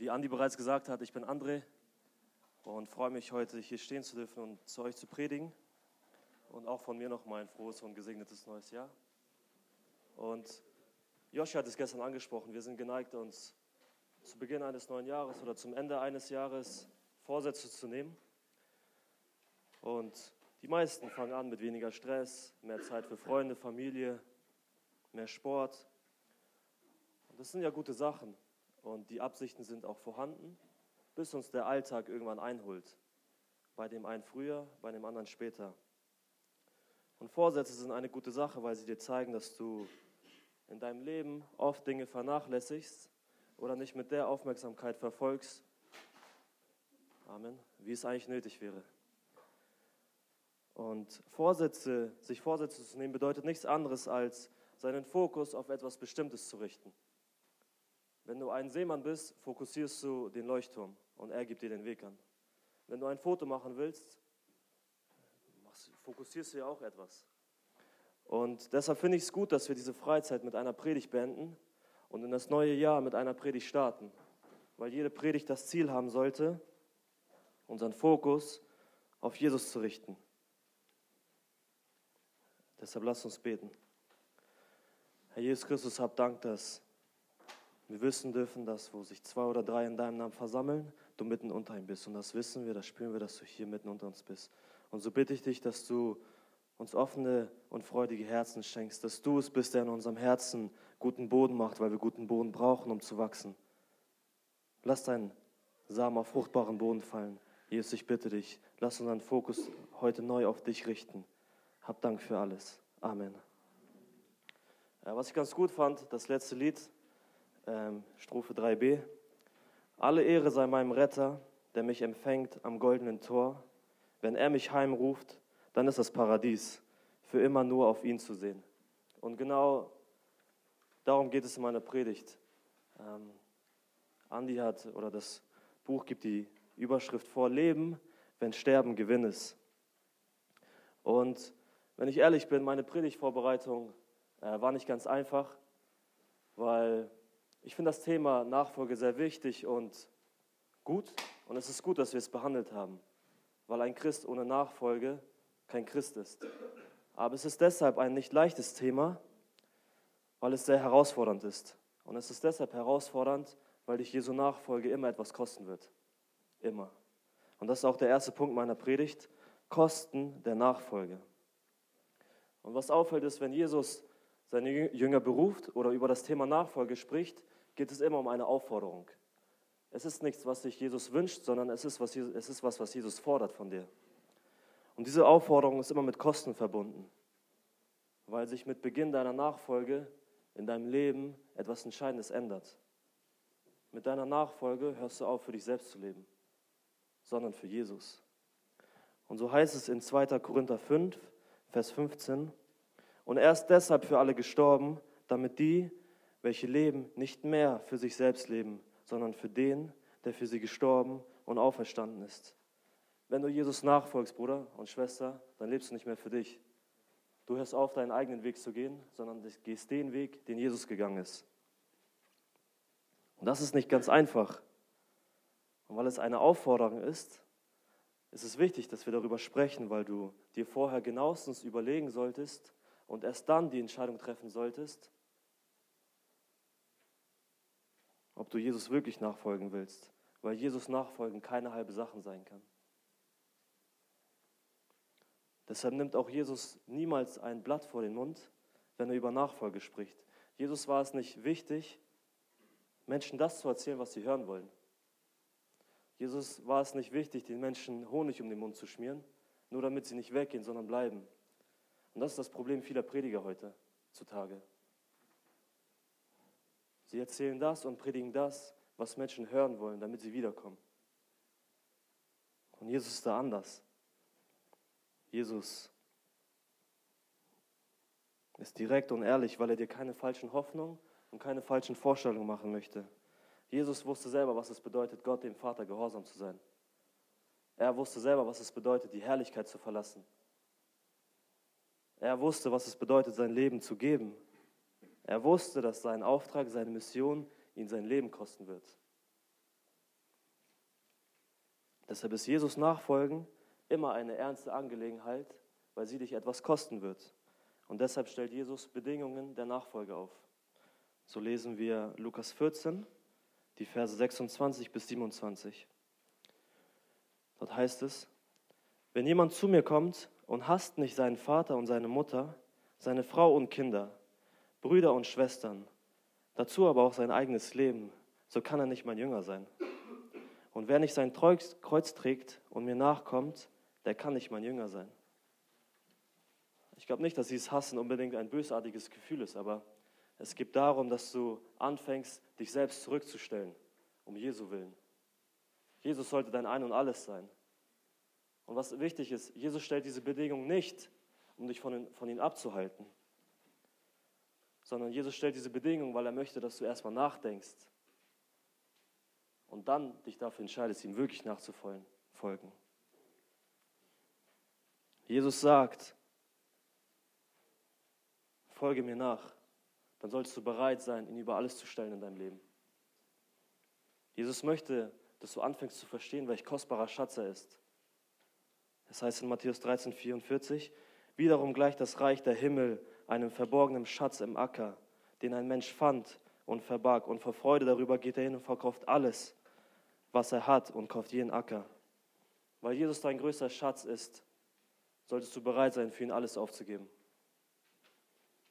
Wie Andi bereits gesagt hat, ich bin André und freue mich heute hier stehen zu dürfen und zu euch zu predigen. Und auch von mir noch mal ein frohes und gesegnetes neues Jahr. Und Joshi hat es gestern angesprochen, wir sind geneigt, uns zu Beginn eines neuen Jahres oder zum Ende eines Jahres Vorsätze zu nehmen. Und die meisten fangen an mit weniger Stress, mehr Zeit für Freunde, Familie, mehr Sport. Und das sind ja gute Sachen und die Absichten sind auch vorhanden, bis uns der Alltag irgendwann einholt. Bei dem einen früher, bei dem anderen später. Und Vorsätze sind eine gute Sache, weil sie dir zeigen, dass du in deinem Leben oft Dinge vernachlässigst oder nicht mit der Aufmerksamkeit verfolgst, Amen, wie es eigentlich nötig wäre. Und Vorsätze, sich Vorsätze zu nehmen, bedeutet nichts anderes, als seinen Fokus auf etwas Bestimmtes zu richten. Wenn du ein Seemann bist, fokussierst du den Leuchtturm und er gibt dir den Weg an. Wenn du ein Foto machen willst, fokussierst du ja auch etwas. Und deshalb finde ich es gut, dass wir diese Freizeit mit einer Predigt beenden und in das neue Jahr mit einer Predigt starten. Weil jede Predigt das Ziel haben sollte, unseren Fokus auf Jesus zu richten. Deshalb lasst uns beten. Herr Jesus Christus, hab Dank, dass wir wissen dürfen, dass wo sich zwei oder drei in deinem Namen versammeln, du mitten unter ihnen bist. Und das wissen wir, das spüren wir, dass du hier mitten unter uns bist. Und so bitte ich dich, dass du uns offene und freudige Herzen schenkst, dass du es bist, der in unserem Herzen guten Boden macht, weil wir guten Boden brauchen, um zu wachsen. Lass deinen Samen auf fruchtbaren Boden fallen. Jesus, ich bitte dich, lass unseren Fokus heute neu auf dich richten. Hab Dank für alles. Amen. Ja, was ich ganz gut fand, das letzte Lied, ähm, Strophe 3b. Alle Ehre sei meinem Retter, der mich empfängt am goldenen Tor. Wenn er mich heimruft, dann ist das Paradies, für immer nur auf ihn zu sehen. Und genau darum geht es in meiner Predigt. Ähm, Andi hat, oder das Buch gibt die Überschrift vor, Leben, wenn Sterben Gewinn ist. Und wenn ich ehrlich bin, meine Predigtvorbereitung äh, war nicht ganz einfach, weil ich finde das Thema Nachfolge sehr wichtig und gut. Und es ist gut, dass wir es behandelt haben, weil ein Christ ohne Nachfolge kein Christ ist. Aber es ist deshalb ein nicht leichtes Thema, weil es sehr herausfordernd ist. Und es ist deshalb herausfordernd, weil dich Jesu Nachfolge immer etwas kosten wird. Immer. Und das ist auch der erste Punkt meiner Predigt. Kosten der Nachfolge. Und was auffällt ist, wenn Jesus seine Jünger beruft oder über das Thema Nachfolge spricht, geht es immer um eine Aufforderung. Es ist nichts, was sich Jesus wünscht, sondern es ist, was, es ist was, was Jesus fordert von dir. Und diese Aufforderung ist immer mit Kosten verbunden, weil sich mit Beginn deiner Nachfolge in deinem Leben etwas Entscheidendes ändert. Mit deiner Nachfolge hörst du auf, für dich selbst zu leben, sondern für Jesus. Und so heißt es in 2. Korinther 5, Vers 15, und er ist deshalb für alle gestorben, damit die, welche leben, nicht mehr für sich selbst leben, sondern für den, der für sie gestorben und auferstanden ist. Wenn du Jesus nachfolgst, Bruder und Schwester, dann lebst du nicht mehr für dich. Du hörst auf, deinen eigenen Weg zu gehen, sondern gehst den Weg, den Jesus gegangen ist. Und das ist nicht ganz einfach. Und weil es eine Aufforderung ist, ist es wichtig, dass wir darüber sprechen, weil du dir vorher genauestens überlegen solltest und erst dann die Entscheidung treffen solltest, ob du Jesus wirklich nachfolgen willst, weil Jesus nachfolgen keine halbe Sache sein kann. Deshalb nimmt auch Jesus niemals ein Blatt vor den Mund, wenn er über Nachfolge spricht. Jesus war es nicht wichtig, Menschen das zu erzählen, was sie hören wollen. Jesus war es nicht wichtig, den Menschen Honig um den Mund zu schmieren, nur damit sie nicht weggehen, sondern bleiben. Und das ist das Problem vieler Prediger heute zutage. Sie erzählen das und predigen das, was Menschen hören wollen, damit sie wiederkommen. Und Jesus ist da anders. Jesus ist direkt und ehrlich, weil er dir keine falschen Hoffnungen und keine falschen Vorstellungen machen möchte. Jesus wusste selber, was es bedeutet, Gott dem Vater gehorsam zu sein. Er wusste selber, was es bedeutet, die Herrlichkeit zu verlassen. Er wusste, was es bedeutet, sein Leben zu geben. Er wusste, dass sein Auftrag, seine Mission ihn sein Leben kosten wird. Deshalb ist Jesus nachfolgen immer eine ernste Angelegenheit, weil sie dich etwas kosten wird. Und deshalb stellt Jesus Bedingungen der Nachfolge auf. So lesen wir Lukas 14, die Verse 26 bis 27. Dort heißt es, wenn jemand zu mir kommt und hasst nicht seinen Vater und seine Mutter, seine Frau und Kinder, Brüder und Schwestern, dazu aber auch sein eigenes Leben, so kann er nicht mein Jünger sein. Und wer nicht sein Kreuz trägt und mir nachkommt, der kann nicht mein Jünger sein. Ich glaube nicht, dass dieses Hassen unbedingt ein bösartiges Gefühl ist, aber es geht darum, dass du anfängst, dich selbst zurückzustellen, um Jesu willen. Jesus sollte dein Ein und alles sein. Und was wichtig ist, Jesus stellt diese Bedingung nicht, um dich von, von ihm abzuhalten, sondern Jesus stellt diese Bedingung, weil er möchte, dass du erstmal nachdenkst und dann dich dafür entscheidest, ihm wirklich nachzufolgen. Jesus sagt, folge mir nach, dann solltest du bereit sein, ihn über alles zu stellen in deinem Leben. Jesus möchte, dass du anfängst zu verstehen, welch kostbarer Schatz er ist. Es heißt in Matthäus 13, 44, wiederum gleicht das Reich der Himmel einem verborgenen Schatz im Acker, den ein Mensch fand und verbarg. Und vor Freude darüber geht er hin und verkauft alles, was er hat und kauft jeden Acker. Weil Jesus dein größter Schatz ist, solltest du bereit sein, für ihn alles aufzugeben.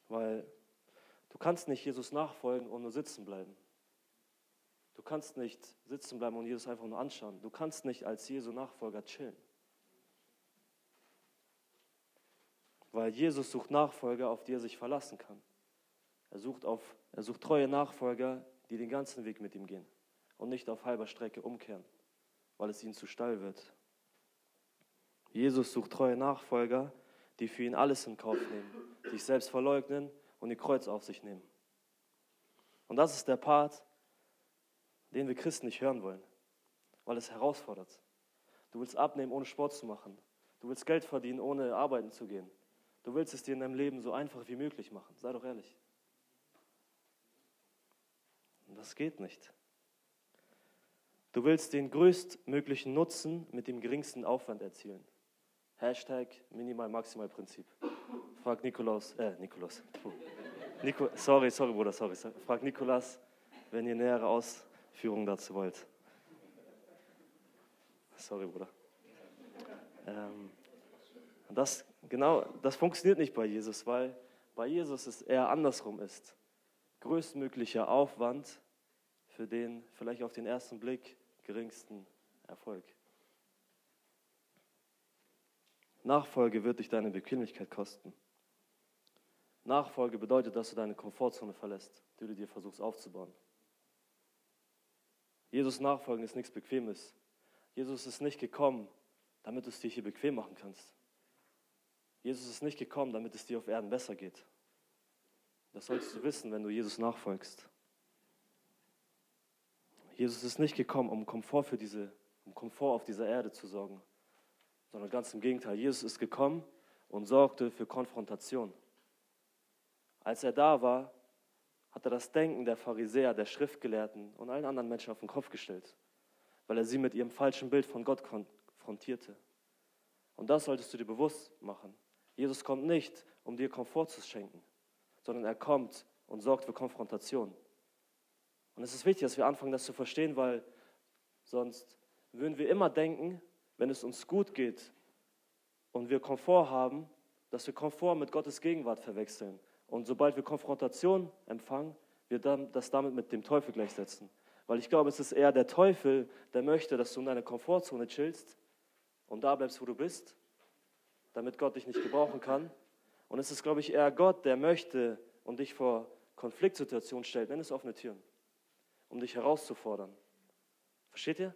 Weil du kannst nicht Jesus nachfolgen und nur sitzen bleiben. Du kannst nicht sitzen bleiben und Jesus einfach nur anschauen. Du kannst nicht als Jesu Nachfolger chillen. Weil Jesus sucht Nachfolger, auf die er sich verlassen kann. Er sucht, auf, er sucht treue Nachfolger, die den ganzen Weg mit ihm gehen und nicht auf halber Strecke umkehren, weil es ihnen zu steil wird. Jesus sucht treue Nachfolger, die für ihn alles in Kauf nehmen, sich selbst verleugnen und ihr Kreuz auf sich nehmen. Und das ist der Part, den wir Christen nicht hören wollen, weil es herausfordert. Du willst abnehmen, ohne Sport zu machen. Du willst Geld verdienen, ohne arbeiten zu gehen. Du willst es dir in deinem Leben so einfach wie möglich machen. Sei doch ehrlich. Und das geht nicht. Du willst den größtmöglichen Nutzen mit dem geringsten Aufwand erzielen. Hashtag Minimal-Maximal-Prinzip. Frag Nikolaus, äh, Nikolaus. Nico, sorry, sorry, Bruder, sorry. Frag Nikolas, wenn ihr nähere Ausführungen dazu wollt. Sorry, Bruder. Ähm, das, genau, das funktioniert nicht bei Jesus, weil bei Jesus es eher andersrum ist. Größtmöglicher Aufwand für den vielleicht auf den ersten Blick geringsten Erfolg. Nachfolge wird dich deine Bequemlichkeit kosten. Nachfolge bedeutet, dass du deine Komfortzone verlässt, die du dir versuchst aufzubauen. Jesus nachfolgen ist nichts Bequemes. Jesus ist nicht gekommen, damit du es dir hier bequem machen kannst. Jesus ist nicht gekommen, damit es dir auf Erden besser geht. Das solltest du wissen, wenn du Jesus nachfolgst. Jesus ist nicht gekommen, um Komfort für diese, um Komfort auf dieser Erde zu sorgen, sondern ganz im Gegenteil. Jesus ist gekommen und sorgte für Konfrontation. Als er da war, hat er das Denken der Pharisäer, der Schriftgelehrten und allen anderen Menschen auf den Kopf gestellt, weil er sie mit ihrem falschen Bild von Gott konfrontierte. Und das solltest du dir bewusst machen. Jesus kommt nicht, um dir Komfort zu schenken, sondern er kommt und sorgt für Konfrontation. Und es ist wichtig, dass wir anfangen, das zu verstehen, weil sonst würden wir immer denken, wenn es uns gut geht und wir Komfort haben, dass wir Komfort mit Gottes Gegenwart verwechseln. Und sobald wir Konfrontation empfangen, wir dann das damit mit dem Teufel gleichsetzen. Weil ich glaube, es ist eher der Teufel, der möchte, dass du in deiner Komfortzone chillst und da bleibst, wo du bist damit Gott dich nicht gebrauchen kann. Und es ist, glaube ich, eher Gott, der möchte und dich vor Konfliktsituationen stellt, nenn es offene Türen, um dich herauszufordern. Versteht ihr?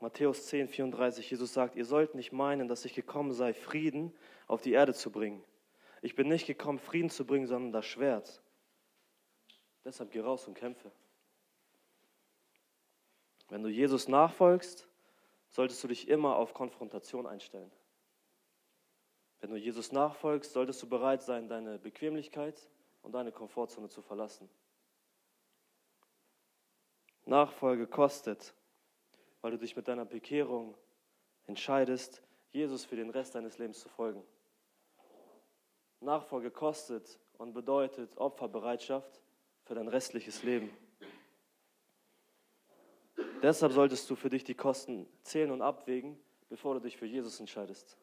Matthäus 10, 34, Jesus sagt, ihr sollt nicht meinen, dass ich gekommen sei, Frieden auf die Erde zu bringen. Ich bin nicht gekommen, Frieden zu bringen, sondern das Schwert. Deshalb geh raus und kämpfe. Wenn du Jesus nachfolgst, solltest du dich immer auf Konfrontation einstellen. Wenn du Jesus nachfolgst, solltest du bereit sein, deine Bequemlichkeit und deine Komfortzone zu verlassen. Nachfolge kostet, weil du dich mit deiner Bekehrung entscheidest, Jesus für den Rest deines Lebens zu folgen. Nachfolge kostet und bedeutet Opferbereitschaft für dein restliches Leben. Deshalb solltest du für dich die Kosten zählen und abwägen, bevor du dich für Jesus entscheidest.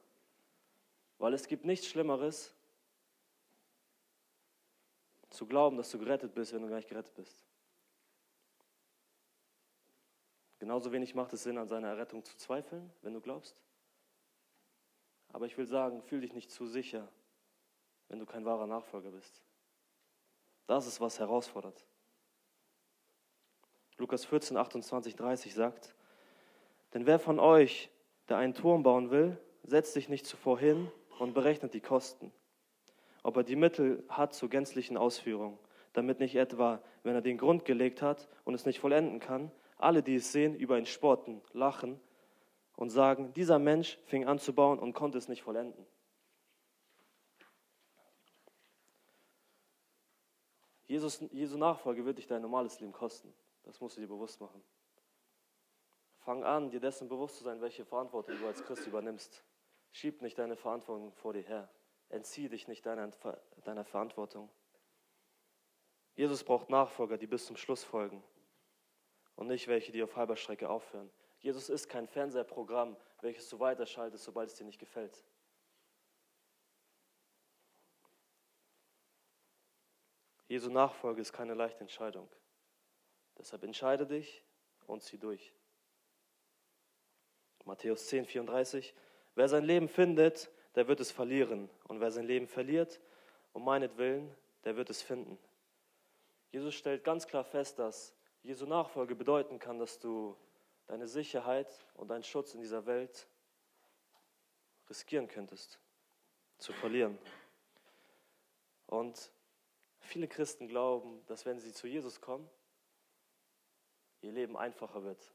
Weil es gibt nichts Schlimmeres, zu glauben, dass du gerettet bist, wenn du gar nicht gerettet bist. Genauso wenig macht es Sinn, an seiner Errettung zu zweifeln, wenn du glaubst. Aber ich will sagen, fühl dich nicht zu sicher, wenn du kein wahrer Nachfolger bist. Das ist, was herausfordert. Lukas 14, 28, 30 sagt, denn wer von euch, der einen Turm bauen will, setzt sich nicht zuvor hin und berechnet die Kosten, ob er die Mittel hat zur gänzlichen Ausführung, damit nicht etwa, wenn er den Grund gelegt hat und es nicht vollenden kann, alle, die es sehen, über ihn spotten, lachen und sagen, dieser Mensch fing an zu bauen und konnte es nicht vollenden. Jesus, Jesu Nachfolge wird dich dein normales Leben kosten. Das musst du dir bewusst machen. Fang an, dir dessen bewusst zu sein, welche Verantwortung du als Christ übernimmst. Schieb nicht deine Verantwortung vor dir her. Entzieh dich nicht deiner, deiner Verantwortung. Jesus braucht Nachfolger, die bis zum Schluss folgen und nicht welche, die auf halber Strecke aufhören. Jesus ist kein Fernsehprogramm, welches du weiterschaltest, sobald es dir nicht gefällt. Jesu Nachfolge ist keine leichte Entscheidung. Deshalb entscheide dich und zieh durch. Matthäus 10, 34. Wer sein Leben findet, der wird es verlieren. Und wer sein Leben verliert, um meinetwillen, der wird es finden. Jesus stellt ganz klar fest, dass Jesu Nachfolge bedeuten kann, dass du deine Sicherheit und deinen Schutz in dieser Welt riskieren könntest, zu verlieren. Und viele Christen glauben, dass wenn sie zu Jesus kommen, ihr Leben einfacher wird,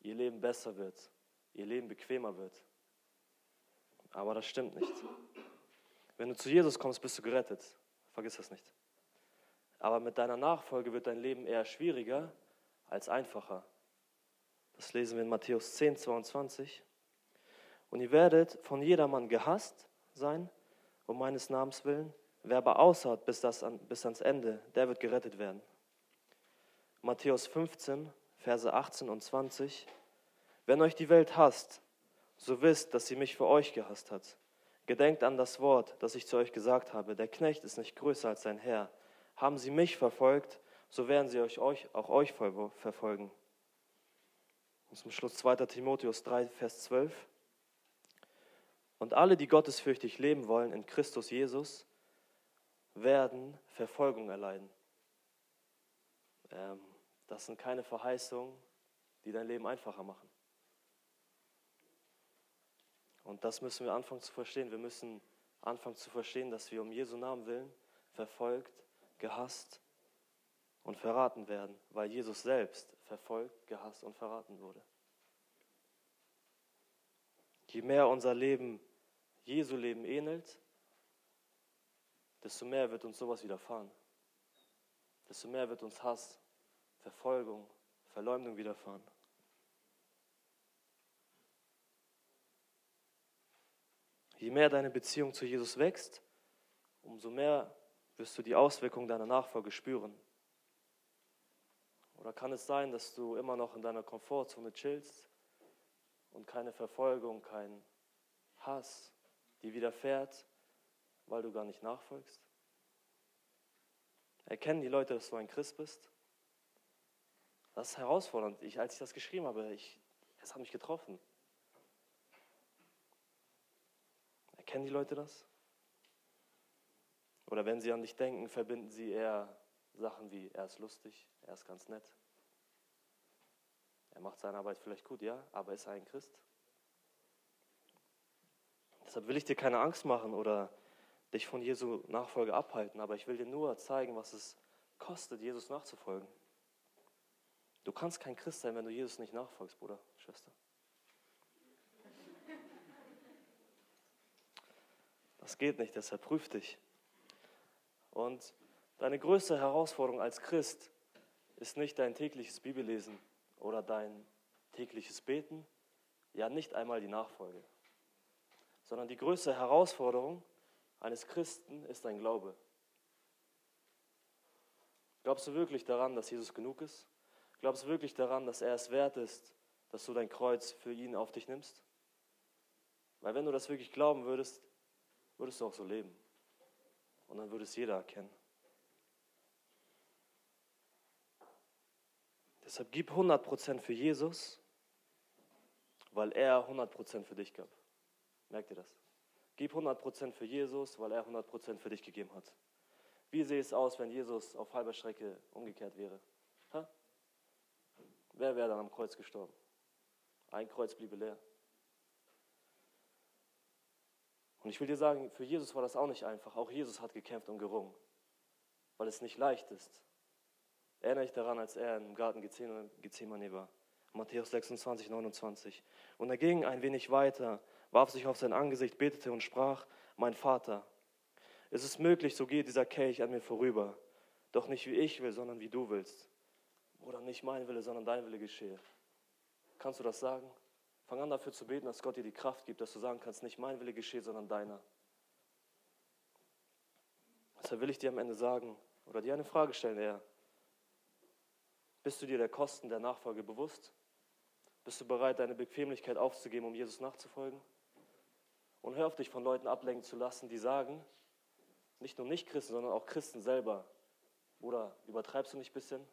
ihr Leben besser wird, ihr Leben bequemer wird. Aber das stimmt nicht. Wenn du zu Jesus kommst, bist du gerettet. Vergiss das nicht. Aber mit deiner Nachfolge wird dein Leben eher schwieriger als einfacher. Das lesen wir in Matthäus 10, 22. Und ihr werdet von jedermann gehasst sein, um meines Namens willen. Wer aber aushaut bis, das an, bis ans Ende, der wird gerettet werden. Matthäus 15, Verse 18 und 20. Wenn euch die Welt hasst, so wisst, dass sie mich für euch gehasst hat. Gedenkt an das Wort, das ich zu euch gesagt habe. Der Knecht ist nicht größer als sein Herr. Haben sie mich verfolgt, so werden sie euch, auch euch verfolgen. Und zum Schluss 2. Timotheus 3, Vers 12. Und alle, die gottesfürchtig leben wollen in Christus Jesus, werden Verfolgung erleiden. Ähm, das sind keine Verheißungen, die dein Leben einfacher machen. Und das müssen wir anfangen zu verstehen. Wir müssen anfangen zu verstehen, dass wir um Jesu Namen willen verfolgt, gehasst und verraten werden, weil Jesus selbst verfolgt, gehasst und verraten wurde. Je mehr unser Leben Jesu Leben ähnelt, desto mehr wird uns sowas widerfahren. Desto mehr wird uns Hass, Verfolgung, Verleumdung widerfahren. Je mehr deine Beziehung zu Jesus wächst, umso mehr wirst du die Auswirkungen deiner Nachfolge spüren. Oder kann es sein, dass du immer noch in deiner Komfortzone chillst und keine Verfolgung, kein Hass dir widerfährt, weil du gar nicht nachfolgst? Erkennen die Leute, dass du ein Christ bist? Das ist herausfordernd. Ich, als ich das geschrieben habe, ich, es hat mich getroffen. Erkennen die Leute das? Oder wenn sie an dich denken, verbinden sie eher Sachen wie, er ist lustig, er ist ganz nett. Er macht seine Arbeit vielleicht gut, ja, aber ist er ein Christ? Deshalb will ich dir keine Angst machen oder dich von Jesu Nachfolge abhalten, aber ich will dir nur zeigen, was es kostet, Jesus nachzufolgen. Du kannst kein Christ sein, wenn du Jesus nicht nachfolgst, Bruder, Schwester. Das geht nicht, deshalb prüf dich. Und deine größte Herausforderung als Christ ist nicht dein tägliches Bibellesen oder dein tägliches Beten, ja nicht einmal die Nachfolge, sondern die größte Herausforderung eines Christen ist dein Glaube. Glaubst du wirklich daran, dass Jesus genug ist? Glaubst du wirklich daran, dass er es wert ist, dass du dein Kreuz für ihn auf dich nimmst? Weil wenn du das wirklich glauben würdest, würdest du auch so leben. Und dann würde es jeder erkennen. Deshalb gib 100% für Jesus, weil er 100% für dich gab. Merkt ihr das? Gib 100% für Jesus, weil er 100% für dich gegeben hat. Wie sähe es aus, wenn Jesus auf halber Strecke umgekehrt wäre? Wer wäre dann am Kreuz gestorben? Ein Kreuz bliebe leer. Und ich will dir sagen, für Jesus war das auch nicht einfach. Auch Jesus hat gekämpft und gerungen, weil es nicht leicht ist. Erinnere dich daran, als er im Garten Gethsemane war. Matthäus 26, 29. Und er ging ein wenig weiter, warf sich auf sein Angesicht, betete und sprach, mein Vater, es ist möglich, so geht dieser Kelch an mir vorüber. Doch nicht wie ich will, sondern wie du willst. Oder nicht mein Wille, sondern dein Wille geschehe. Kannst du das sagen? Fang an dafür zu beten, dass Gott dir die Kraft gibt, dass du sagen kannst, nicht mein Wille geschehe, sondern deiner. Deshalb will ich dir am Ende sagen oder dir eine Frage stellen, eher. Bist du dir der Kosten der Nachfolge bewusst? Bist du bereit, deine Bequemlichkeit aufzugeben, um Jesus nachzufolgen? Und hör auf dich von Leuten ablenken zu lassen, die sagen, nicht nur Nicht-Christen, sondern auch Christen selber, oder übertreibst du nicht ein bisschen?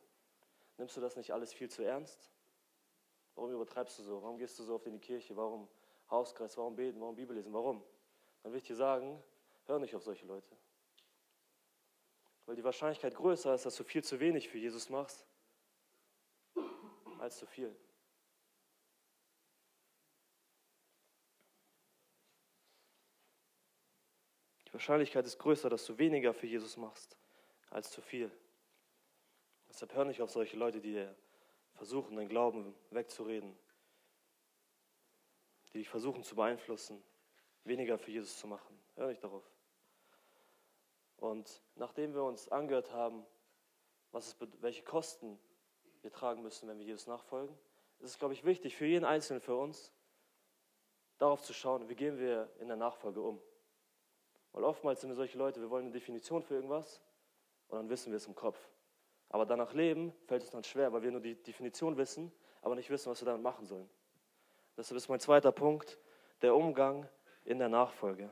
Nimmst du das nicht alles viel zu ernst? Warum übertreibst du so? Warum gehst du so oft in die Kirche? Warum Hauskreis? Warum beten? Warum Bibel lesen? Warum? Dann will ich dir sagen, hör nicht auf solche Leute. Weil die Wahrscheinlichkeit größer ist, dass du viel zu wenig für Jesus machst, als zu viel. Die Wahrscheinlichkeit ist größer, dass du weniger für Jesus machst, als zu viel. Deshalb hör nicht auf solche Leute, die versuchen, deinen Glauben wegzureden, die dich versuchen zu beeinflussen, weniger für Jesus zu machen. Hör nicht darauf. Und nachdem wir uns angehört haben, was es, welche Kosten wir tragen müssen, wenn wir Jesus nachfolgen, ist es, glaube ich, wichtig für jeden Einzelnen für uns, darauf zu schauen, wie gehen wir in der Nachfolge um. Weil oftmals sind wir solche Leute, wir wollen eine Definition für irgendwas und dann wissen wir es im Kopf. Aber danach leben fällt es dann schwer, weil wir nur die Definition wissen, aber nicht wissen, was wir damit machen sollen. Deshalb ist mein zweiter Punkt der Umgang in der Nachfolge.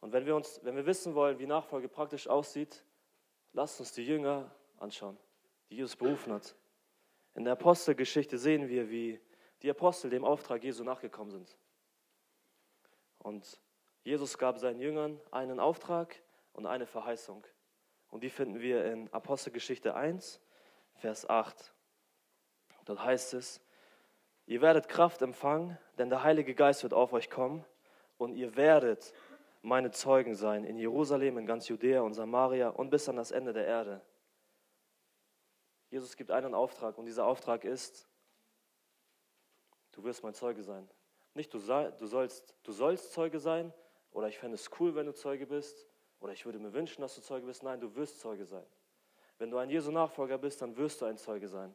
Und wenn wir, uns, wenn wir wissen wollen, wie Nachfolge praktisch aussieht, lasst uns die Jünger anschauen, die Jesus berufen hat. In der Apostelgeschichte sehen wir, wie die Apostel dem Auftrag Jesu nachgekommen sind. Und Jesus gab seinen Jüngern einen Auftrag und eine Verheißung. Und die finden wir in Apostelgeschichte 1, Vers 8. Dort heißt es, ihr werdet Kraft empfangen, denn der Heilige Geist wird auf euch kommen und ihr werdet meine Zeugen sein in Jerusalem, in ganz Judäa und Samaria und bis an das Ende der Erde. Jesus gibt einen Auftrag und dieser Auftrag ist, du wirst mein Zeuge sein. Nicht du, du, sollst, du sollst Zeuge sein oder ich fände es cool, wenn du Zeuge bist oder ich würde mir wünschen, dass du Zeuge bist. Nein, du wirst Zeuge sein. Wenn du ein Jesu Nachfolger bist, dann wirst du ein Zeuge sein.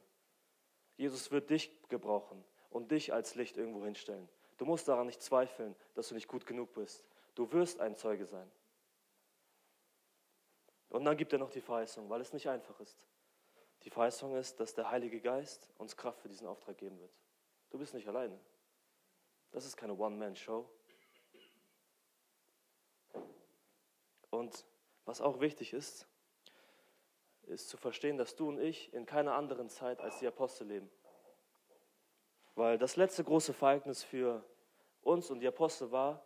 Jesus wird dich gebrauchen und dich als Licht irgendwo hinstellen. Du musst daran nicht zweifeln, dass du nicht gut genug bist. Du wirst ein Zeuge sein. Und dann gibt er noch die Verheißung, weil es nicht einfach ist. Die Verheißung ist, dass der Heilige Geist uns Kraft für diesen Auftrag geben wird. Du bist nicht alleine. Das ist keine One-Man-Show. Und was auch wichtig ist, ist zu verstehen, dass du und ich in keiner anderen Zeit als die Apostel leben. Weil das letzte große Vereignis für uns und die Apostel war,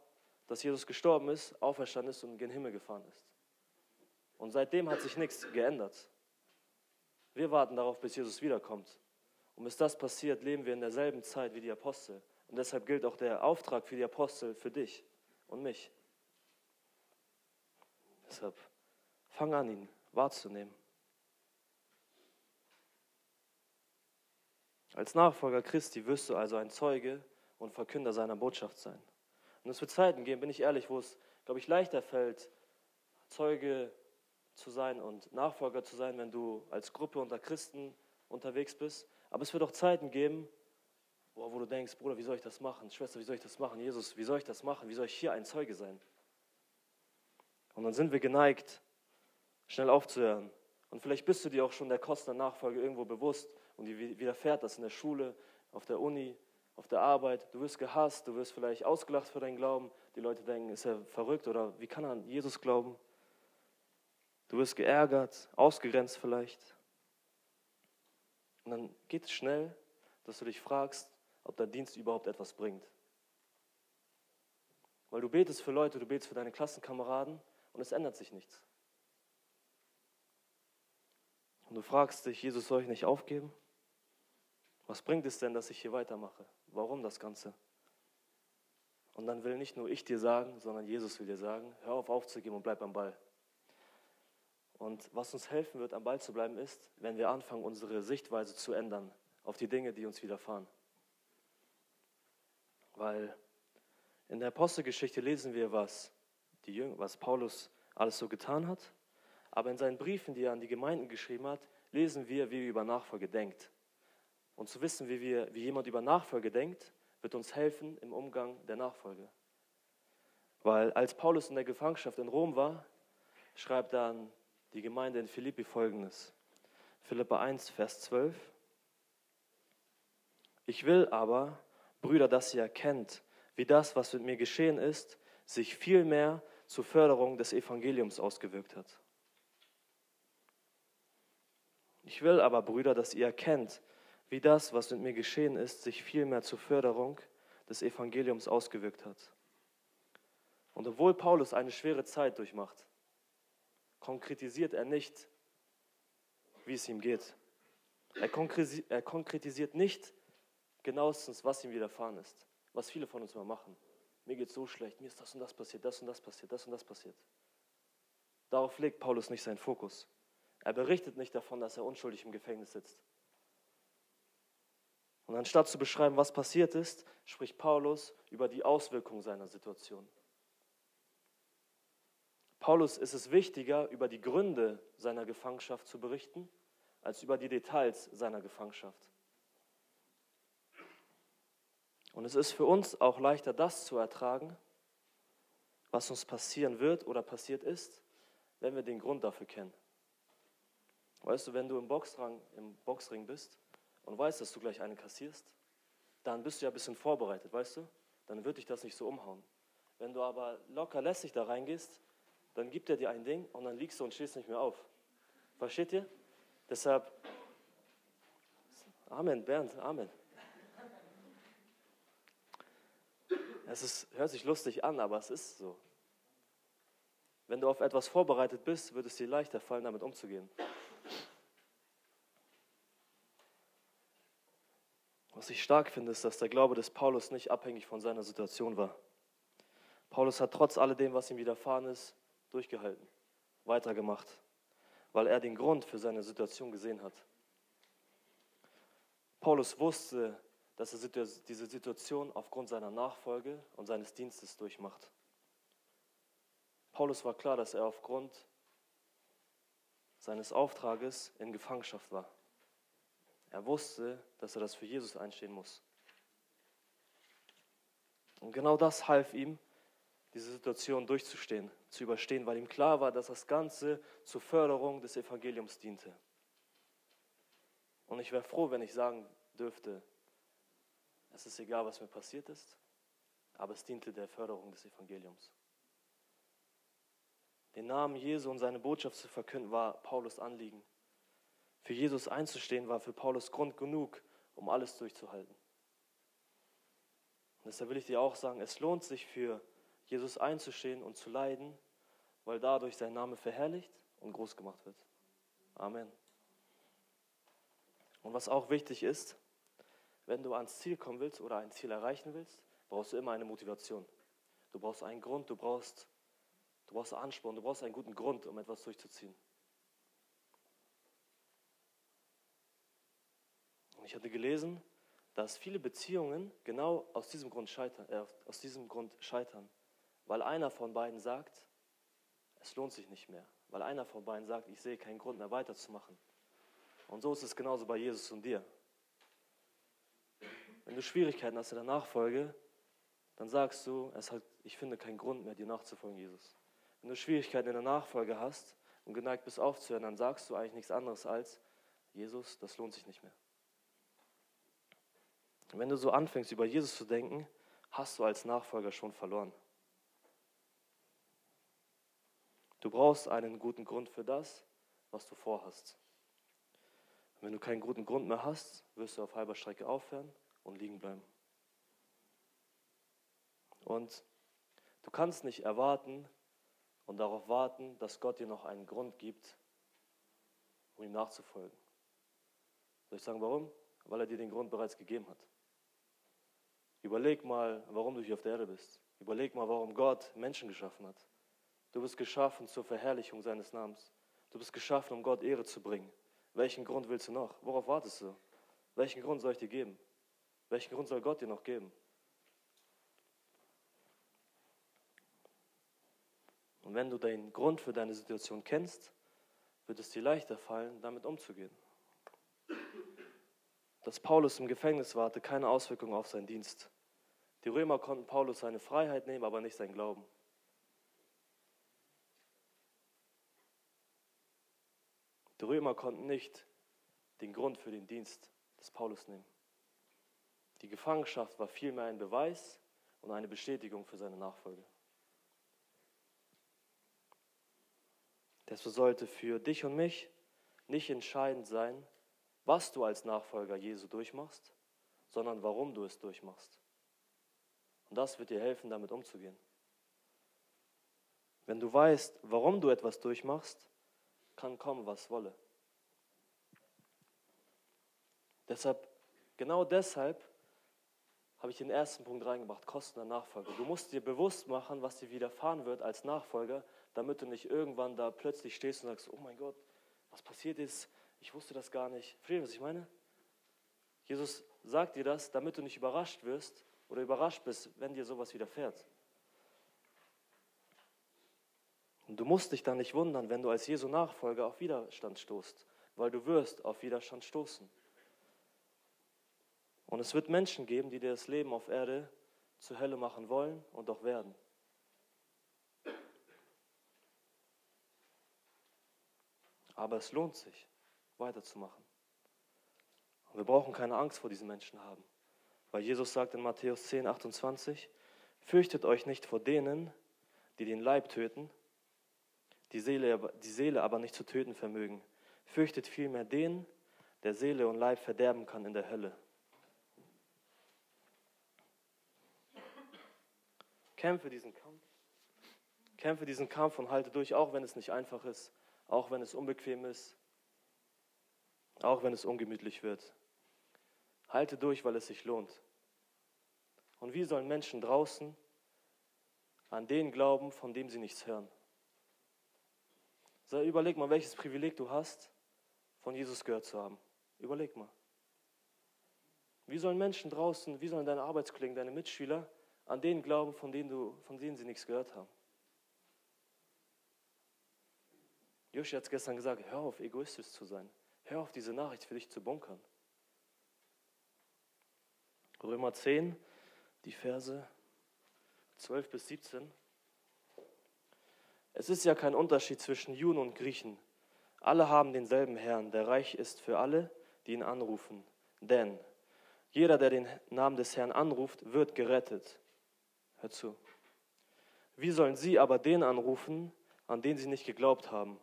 dass Jesus gestorben ist, auferstanden ist und in den Himmel gefahren ist. Und seitdem hat sich nichts geändert. Wir warten darauf, bis Jesus wiederkommt. Und bis das passiert, leben wir in derselben Zeit wie die Apostel. Und deshalb gilt auch der Auftrag für die Apostel für dich und mich. Deshalb fang an, ihn wahrzunehmen. Als Nachfolger Christi wirst du also ein Zeuge und Verkünder seiner Botschaft sein. Und es wird Zeiten geben, bin ich ehrlich, wo es, glaube ich, leichter fällt, Zeuge zu sein und Nachfolger zu sein, wenn du als Gruppe unter Christen unterwegs bist. Aber es wird auch Zeiten geben, wo du denkst, Bruder, wie soll ich das machen? Schwester, wie soll ich das machen? Jesus, wie soll ich das machen? Wie soll ich hier ein Zeuge sein? Und dann sind wir geneigt, schnell aufzuhören. Und vielleicht bist du dir auch schon der Kosten der Nachfolge irgendwo bewusst und die widerfährt das in der Schule, auf der Uni, auf der Arbeit. Du wirst gehasst, du wirst vielleicht ausgelacht für deinen Glauben. Die Leute denken, ist er verrückt oder wie kann er an Jesus glauben? Du wirst geärgert, ausgegrenzt vielleicht. Und dann geht es schnell, dass du dich fragst, ob dein Dienst überhaupt etwas bringt. Weil du betest für Leute, du betest für deine Klassenkameraden und es ändert sich nichts. Und du fragst dich, Jesus, soll ich nicht aufgeben? Was bringt es denn, dass ich hier weitermache? Warum das Ganze? Und dann will nicht nur ich dir sagen, sondern Jesus will dir sagen, hör auf aufzugeben und bleib am Ball. Und was uns helfen wird, am Ball zu bleiben, ist, wenn wir anfangen, unsere Sichtweise zu ändern auf die Dinge, die uns widerfahren. Weil in der Apostelgeschichte lesen wir, was, die Jünger, was Paulus alles so getan hat. Aber in seinen Briefen, die er an die Gemeinden geschrieben hat, lesen wir, wie er über Nachfolge denkt. Und zu wissen, wie, wir, wie jemand über Nachfolge denkt, wird uns helfen im Umgang der Nachfolge. Weil als Paulus in der Gefangenschaft in Rom war, schreibt dann die Gemeinde in Philippi folgendes. Philippa 1, Vers 12. Ich will aber, Brüder, dass ihr erkennt, wie das, was mit mir geschehen ist, sich vielmehr zur Förderung des Evangeliums ausgewirkt hat. Ich will aber, Brüder, dass ihr erkennt, wie das, was mit mir geschehen ist, sich vielmehr zur Förderung des Evangeliums ausgewirkt hat. Und obwohl Paulus eine schwere Zeit durchmacht, konkretisiert er nicht, wie es ihm geht. Er konkretisiert nicht genauestens, was ihm widerfahren ist, was viele von uns mal machen. Mir geht so schlecht, mir ist das und das passiert, das und das passiert, das und das passiert. Darauf legt Paulus nicht seinen Fokus. Er berichtet nicht davon, dass er unschuldig im Gefängnis sitzt. Und anstatt zu beschreiben, was passiert ist, spricht Paulus über die Auswirkungen seiner Situation. Paulus ist es wichtiger, über die Gründe seiner Gefangenschaft zu berichten, als über die Details seiner Gefangenschaft. Und es ist für uns auch leichter, das zu ertragen, was uns passieren wird oder passiert ist, wenn wir den Grund dafür kennen. Weißt du, wenn du im, Boxrang, im Boxring bist und weißt, dass du gleich eine kassierst, dann bist du ja ein bisschen vorbereitet, weißt du? Dann wird dich das nicht so umhauen. Wenn du aber locker lässig da reingehst dann gibt er dir ein Ding und dann liegst du und stehst nicht mehr auf. Versteht ihr? Deshalb, Amen, Bernd, Amen. Es ist, hört sich lustig an, aber es ist so. Wenn du auf etwas vorbereitet bist, wird es dir leichter fallen, damit umzugehen. Was ich stark finde, ist, dass der Glaube des Paulus nicht abhängig von seiner Situation war. Paulus hat trotz alledem, was ihm widerfahren ist, durchgehalten, weitergemacht, weil er den Grund für seine Situation gesehen hat. Paulus wusste, dass er diese Situation aufgrund seiner Nachfolge und seines Dienstes durchmacht. Paulus war klar, dass er aufgrund seines Auftrages in Gefangenschaft war. Er wusste, dass er das für Jesus einstehen muss. Und genau das half ihm, diese Situation durchzustehen, zu überstehen, weil ihm klar war, dass das Ganze zur Förderung des Evangeliums diente. Und ich wäre froh, wenn ich sagen dürfte, es ist egal, was mir passiert ist, aber es diente der Förderung des Evangeliums. Den Namen Jesu und seine Botschaft zu verkünden, war Paulus Anliegen. Für Jesus einzustehen, war für Paulus Grund genug, um alles durchzuhalten. Und deshalb will ich dir auch sagen, es lohnt sich für Jesus einzustehen und zu leiden, weil dadurch sein Name verherrlicht und groß gemacht wird. Amen. Und was auch wichtig ist, wenn du ans Ziel kommen willst oder ein Ziel erreichen willst, brauchst du immer eine Motivation. Du brauchst einen Grund, du brauchst, du brauchst Ansporn, du brauchst einen guten Grund, um etwas durchzuziehen. Und ich hatte gelesen, dass viele Beziehungen genau aus diesem Grund scheitern. Äh, aus diesem Grund scheitern weil einer von beiden sagt, es lohnt sich nicht mehr, weil einer von beiden sagt, ich sehe keinen Grund mehr weiterzumachen. Und so ist es genauso bei Jesus und dir. Wenn du Schwierigkeiten hast in der Nachfolge, dann sagst du, es hat, ich finde keinen Grund mehr, dir nachzufolgen, Jesus. Wenn du Schwierigkeiten in der Nachfolge hast und geneigt bist aufzuhören, dann sagst du eigentlich nichts anderes als, Jesus, das lohnt sich nicht mehr. Wenn du so anfängst, über Jesus zu denken, hast du als Nachfolger schon verloren. Du brauchst einen guten Grund für das, was du vorhast. wenn du keinen guten Grund mehr hast, wirst du auf halber Strecke aufhören und liegen bleiben. Und du kannst nicht erwarten und darauf warten, dass Gott dir noch einen Grund gibt, um ihm nachzufolgen. Soll ich sagen, warum? Weil er dir den Grund bereits gegeben hat. Überleg mal, warum du hier auf der Erde bist. Überleg mal, warum Gott Menschen geschaffen hat. Du bist geschaffen zur Verherrlichung seines Namens. Du bist geschaffen, um Gott Ehre zu bringen. Welchen Grund willst du noch? Worauf wartest du? Welchen Grund soll ich dir geben? Welchen Grund soll Gott dir noch geben? Und wenn du den Grund für deine Situation kennst, wird es dir leichter fallen, damit umzugehen. Dass Paulus im Gefängnis war, hatte keine Auswirkung auf seinen Dienst. Die Römer konnten Paulus seine Freiheit nehmen, aber nicht sein Glauben. Die Römer konnten nicht den Grund für den Dienst des Paulus nehmen. Die Gefangenschaft war vielmehr ein Beweis und eine Bestätigung für seine Nachfolge. Deshalb sollte für dich und mich nicht entscheidend sein, was du als Nachfolger Jesu durchmachst, sondern warum du es durchmachst. Und das wird dir helfen, damit umzugehen. Wenn du weißt, warum du etwas durchmachst, kann kommen, was wolle. Deshalb, genau deshalb habe ich den ersten Punkt reingebracht, Kosten der Nachfolge. Du musst dir bewusst machen, was dir widerfahren wird als Nachfolger, damit du nicht irgendwann da plötzlich stehst und sagst, oh mein Gott, was passiert ist, ich wusste das gar nicht. Versteht was ich meine? Jesus sagt dir das, damit du nicht überrascht wirst oder überrascht bist, wenn dir sowas widerfährt. Und du musst dich dann nicht wundern, wenn du als Jesu Nachfolger auf Widerstand stoßt, weil du wirst auf Widerstand stoßen. Und es wird Menschen geben, die dir das Leben auf Erde zur Hölle machen wollen und auch werden. Aber es lohnt sich weiterzumachen. Und wir brauchen keine Angst vor diesen Menschen haben. Weil Jesus sagt in Matthäus 10, 28, fürchtet euch nicht vor denen, die den Leib töten, die Seele, die Seele aber nicht zu töten vermögen. Fürchtet vielmehr den, der Seele und Leib verderben kann in der Hölle. Kämpfe diesen Kampf. Kämpfe diesen Kampf und halte durch, auch wenn es nicht einfach ist, auch wenn es unbequem ist, auch wenn es ungemütlich wird. Halte durch, weil es sich lohnt. Und wie sollen Menschen draußen an den glauben, von dem sie nichts hören? So, überleg mal, welches Privileg du hast, von Jesus gehört zu haben. Überleg mal. Wie sollen Menschen draußen, wie sollen deine Arbeitskollegen, deine Mitschüler an den glauben, von denen, du, von denen sie nichts gehört haben? Joshi hat es gestern gesagt, hör auf, egoistisch zu sein. Hör auf, diese Nachricht für dich zu bunkern. Römer 10, die Verse 12 bis 17. Es ist ja kein Unterschied zwischen Juden und Griechen. Alle haben denselben Herrn, der reich ist für alle, die ihn anrufen. Denn jeder, der den Namen des Herrn anruft, wird gerettet. Hör zu. Wie sollen sie aber den anrufen, an den sie nicht geglaubt haben?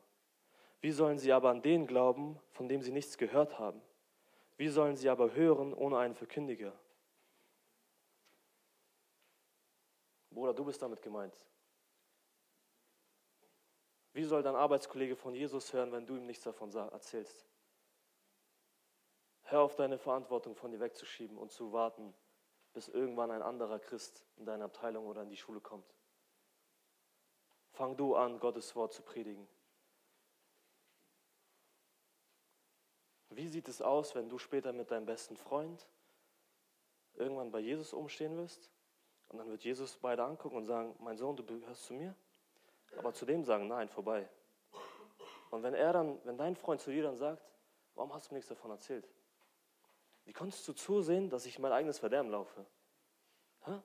Wie sollen sie aber an den glauben, von dem sie nichts gehört haben? Wie sollen sie aber hören ohne einen Verkündiger? Bruder, du bist damit gemeint. Wie soll dein Arbeitskollege von Jesus hören, wenn du ihm nichts davon erzählst? Hör auf deine Verantwortung von dir wegzuschieben und zu warten, bis irgendwann ein anderer Christ in deine Abteilung oder in die Schule kommt. Fang du an, Gottes Wort zu predigen. Wie sieht es aus, wenn du später mit deinem besten Freund irgendwann bei Jesus umstehen wirst? Und dann wird Jesus beide angucken und sagen, mein Sohn, du gehörst zu mir. Aber zu dem sagen, nein, vorbei. Und wenn er dann, wenn dein Freund zu dir dann sagt, warum hast du mir nichts davon erzählt? Wie konntest du zusehen, dass ich in mein eigenes Verderben laufe? Hä?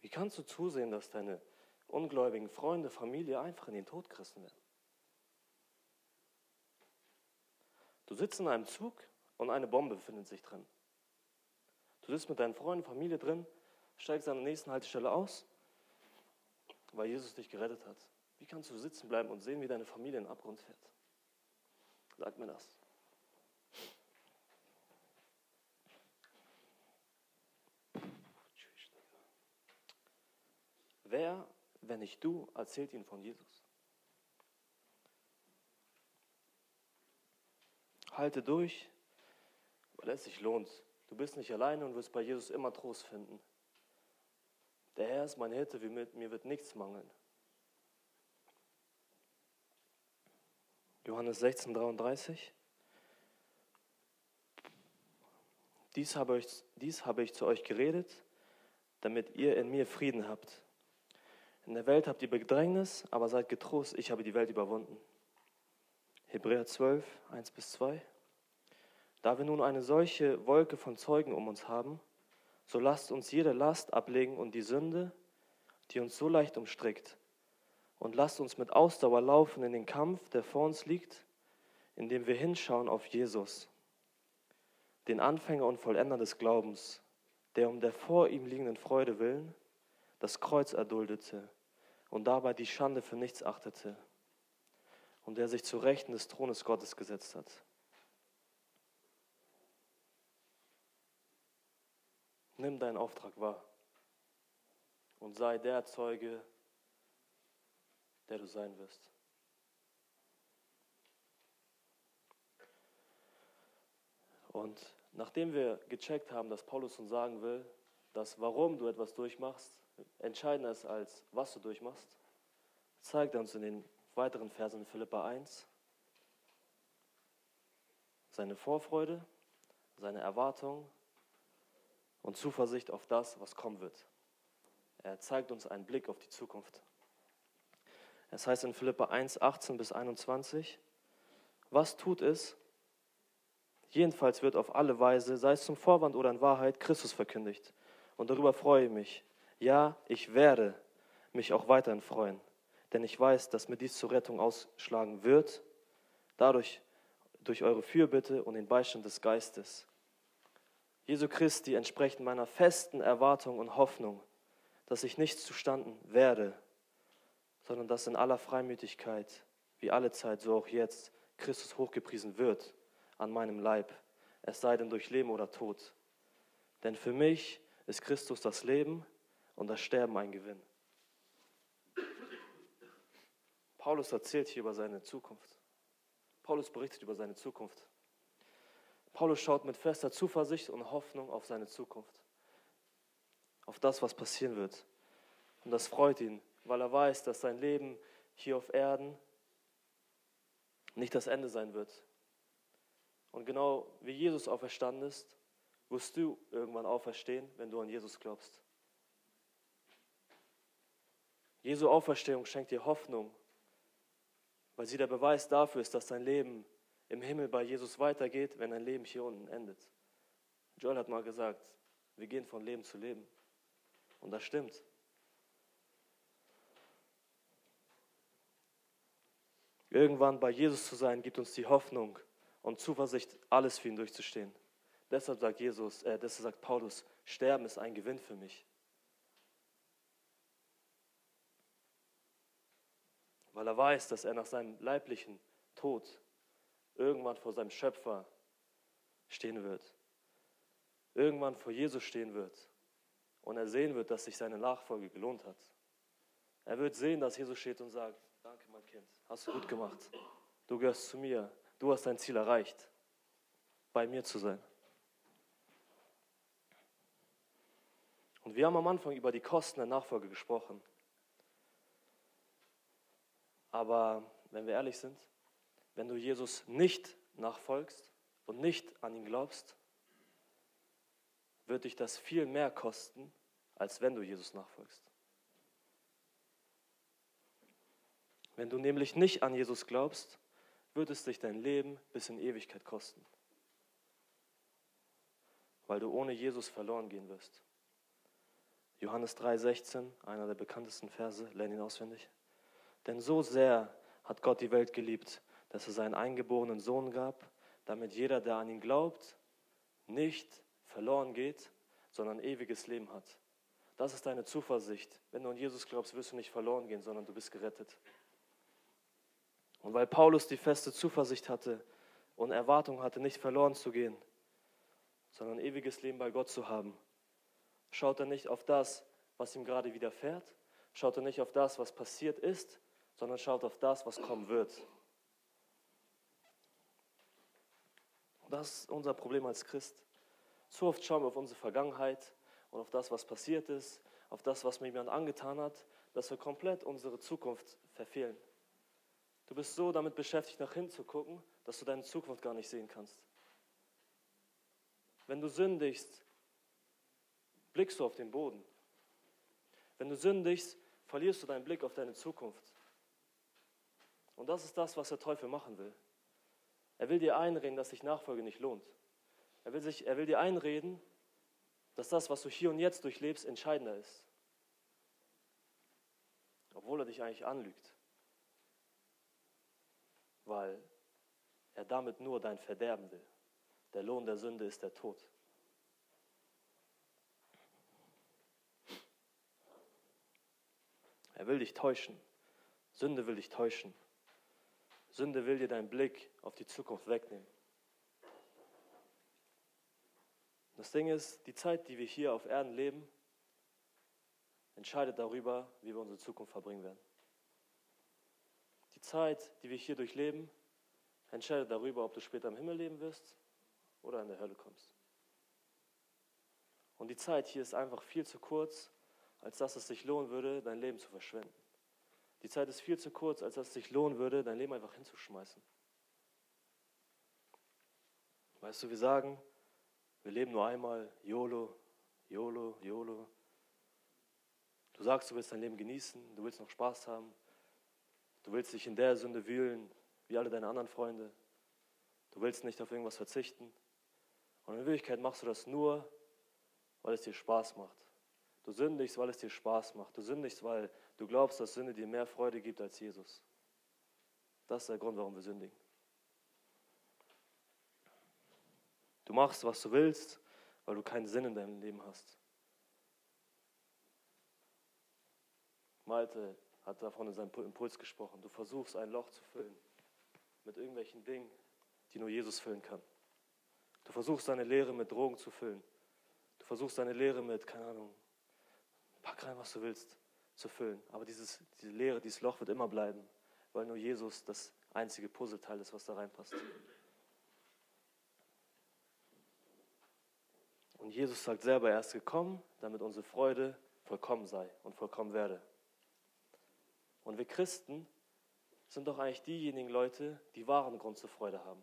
Wie kannst du zusehen, dass deine ungläubigen Freunde, Familie einfach in den Tod gerissen werden? Du sitzt in einem Zug und eine Bombe befindet sich drin. Du sitzt mit deinen Freunden, Familie drin, steigst an der nächsten Haltestelle aus, weil Jesus dich gerettet hat. Wie kannst du sitzen bleiben und sehen, wie deine Familie in den Abgrund fährt? Sag mir das. Wer, wenn nicht du, erzählt ihnen von Jesus? Halte durch, weil es sich lohnt. Du bist nicht alleine und wirst bei Jesus immer Trost finden. Der Herr ist mein Hirte, mir wird nichts mangeln. Johannes 16, 33. Dies habe, ich, dies habe ich zu euch geredet, damit ihr in mir Frieden habt. In der Welt habt ihr Bedrängnis, aber seid getrost, ich habe die Welt überwunden. Hebräer 12, 1 bis 2. Da wir nun eine solche Wolke von Zeugen um uns haben, so lasst uns jede Last ablegen und die Sünde, die uns so leicht umstrickt, und lasst uns mit Ausdauer laufen in den Kampf, der vor uns liegt, indem wir hinschauen auf Jesus, den Anfänger und Vollender des Glaubens, der um der vor ihm liegenden Freude willen das Kreuz erduldete und dabei die Schande für nichts achtete und der sich zu Rechten des Thrones Gottes gesetzt hat. Nimm deinen Auftrag wahr und sei der Zeuge, der du sein wirst. Und nachdem wir gecheckt haben, dass Paulus uns sagen will, dass warum du etwas durchmachst, entscheidender ist als was du durchmachst, zeigt er uns in den weiteren Versen Philippa 1 seine Vorfreude, seine Erwartung und Zuversicht auf das, was kommen wird. Er zeigt uns einen Blick auf die Zukunft. Es heißt in Philippa 1, 18 bis 21, was tut es? Jedenfalls wird auf alle Weise, sei es zum Vorwand oder in Wahrheit, Christus verkündigt. Und darüber freue ich mich. Ja, ich werde mich auch weiterhin freuen, denn ich weiß, dass mir dies zur Rettung ausschlagen wird, dadurch durch eure Fürbitte und den Beistand des Geistes. Jesu Christi entspricht meiner festen Erwartung und Hoffnung, dass ich nicht zustanden werde, sondern dass in aller Freimütigkeit, wie alle Zeit, so auch jetzt, Christus hochgepriesen wird an meinem Leib, es sei denn durch Leben oder Tod. Denn für mich ist Christus das Leben und das Sterben ein Gewinn. Paulus erzählt hier über seine Zukunft. Paulus berichtet über seine Zukunft. Paulus schaut mit fester Zuversicht und Hoffnung auf seine Zukunft, auf das, was passieren wird. Und das freut ihn, weil er weiß, dass sein Leben hier auf Erden nicht das Ende sein wird. Und genau wie Jesus auferstanden ist, wirst du irgendwann auferstehen, wenn du an Jesus glaubst. Jesu Auferstehung schenkt dir Hoffnung, weil sie der Beweis dafür ist, dass dein Leben im Himmel bei Jesus weitergeht, wenn dein Leben hier unten endet. Joel hat mal gesagt, wir gehen von Leben zu Leben. Und das stimmt. Irgendwann bei Jesus zu sein, gibt uns die Hoffnung und Zuversicht, alles für ihn durchzustehen. Deshalb sagt Jesus, äh, deshalb sagt Paulus, Sterben ist ein Gewinn für mich. weil er weiß, dass er nach seinem leiblichen Tod irgendwann vor seinem Schöpfer stehen wird, irgendwann vor Jesus stehen wird und er sehen wird, dass sich seine Nachfolge gelohnt hat. Er wird sehen, dass Jesus steht und sagt, danke mein Kind, hast du gut gemacht, du gehörst zu mir, du hast dein Ziel erreicht, bei mir zu sein. Und wir haben am Anfang über die Kosten der Nachfolge gesprochen. Aber wenn wir ehrlich sind, wenn du Jesus nicht nachfolgst, und nicht an ihn glaubst, wird dich das viel mehr kosten, als wenn du Jesus nachfolgst. Wenn du nämlich nicht an Jesus glaubst, wird es dich dein Leben bis in Ewigkeit kosten, weil du ohne Jesus verloren gehen wirst. Johannes 3,16, einer der bekanntesten Verse, lerne ihn auswendig. Denn so sehr hat Gott die Welt geliebt, dass er seinen eingeborenen Sohn gab, damit jeder, der an ihn glaubt, nicht verloren geht, sondern ewiges Leben hat. Das ist deine Zuversicht. Wenn du an Jesus glaubst, wirst du nicht verloren gehen, sondern du bist gerettet. Und weil Paulus die feste Zuversicht hatte und Erwartung hatte, nicht verloren zu gehen, sondern ewiges Leben bei Gott zu haben, schaut er nicht auf das, was ihm gerade widerfährt, schaut er nicht auf das, was passiert ist, sondern schaut auf das, was kommen wird. Das ist unser Problem als Christ. Zu oft schauen wir auf unsere Vergangenheit und auf das, was passiert ist, auf das, was mir jemand angetan hat, dass wir komplett unsere Zukunft verfehlen. Du bist so damit beschäftigt, nach hinten zu gucken, dass du deine Zukunft gar nicht sehen kannst. Wenn du sündigst, blickst du auf den Boden. Wenn du sündigst, verlierst du deinen Blick auf deine Zukunft. Und das ist das, was der Teufel machen will. Er will dir einreden, dass sich Nachfolge nicht lohnt. Er will, sich, er will dir einreden, dass das, was du hier und jetzt durchlebst, entscheidender ist. Obwohl er dich eigentlich anlügt. Weil er damit nur dein Verderben will. Der Lohn der Sünde ist der Tod. Er will dich täuschen. Sünde will dich täuschen. Sünde will dir deinen Blick auf die Zukunft wegnehmen. Das Ding ist, die Zeit, die wir hier auf Erden leben, entscheidet darüber, wie wir unsere Zukunft verbringen werden. Die Zeit, die wir hier durchleben, entscheidet darüber, ob du später im Himmel leben wirst oder in der Hölle kommst. Und die Zeit hier ist einfach viel zu kurz, als dass es sich lohnen würde, dein Leben zu verschwenden. Die Zeit ist viel zu kurz, als dass es sich lohnen würde, dein Leben einfach hinzuschmeißen. Weißt du, wir sagen, wir leben nur einmal, YOLO, YOLO, YOLO. Du sagst, du willst dein Leben genießen, du willst noch Spaß haben, du willst dich in der Sünde wühlen, wie alle deine anderen Freunde. Du willst nicht auf irgendwas verzichten. Und in Wirklichkeit machst du das nur, weil es dir Spaß macht. Du sündigst, weil es dir Spaß macht. Du sündigst, weil du glaubst, dass Sünde dir mehr Freude gibt als Jesus. Das ist der Grund, warum wir sündigen. Du machst, was du willst, weil du keinen Sinn in deinem Leben hast. Malte hat davon in seinem Impuls gesprochen. Du versuchst ein Loch zu füllen mit irgendwelchen Dingen, die nur Jesus füllen kann. Du versuchst deine Lehre mit Drogen zu füllen. Du versuchst deine Lehre mit, keine Ahnung, pack rein, was du willst, zu füllen. Aber dieses, diese Lehre, dieses Loch wird immer bleiben, weil nur Jesus das einzige Puzzleteil ist, was da reinpasst. Und Jesus sagt selber, er ist gekommen, damit unsere Freude vollkommen sei und vollkommen werde. Und wir Christen sind doch eigentlich diejenigen Leute, die wahren Grund zur Freude haben,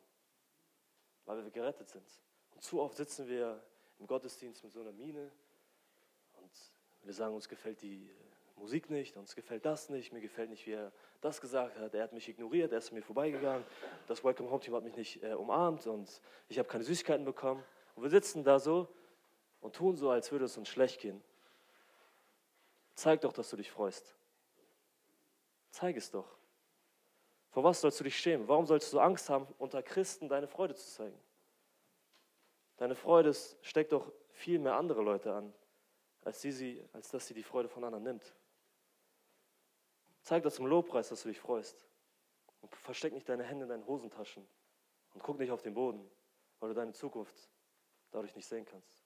weil wir gerettet sind. Und zu oft sitzen wir im Gottesdienst mit so einer Miene wir sagen, uns gefällt die Musik nicht, uns gefällt das nicht, mir gefällt nicht, wie er das gesagt hat, er hat mich ignoriert, er ist mir vorbeigegangen, das Welcome Home Team hat mich nicht äh, umarmt und ich habe keine Süßigkeiten bekommen. Und wir sitzen da so und tun so, als würde es uns schlecht gehen. Zeig doch, dass du dich freust. Zeig es doch. Vor was sollst du dich schämen? Warum sollst du Angst haben, unter Christen deine Freude zu zeigen? Deine Freude steckt doch viel mehr andere Leute an, als, sie, sie, als dass sie die Freude von anderen nimmt. Zeig das zum Lobpreis, dass du dich freust. Und versteck nicht deine Hände in deinen Hosentaschen. Und guck nicht auf den Boden, weil du deine Zukunft dadurch nicht sehen kannst.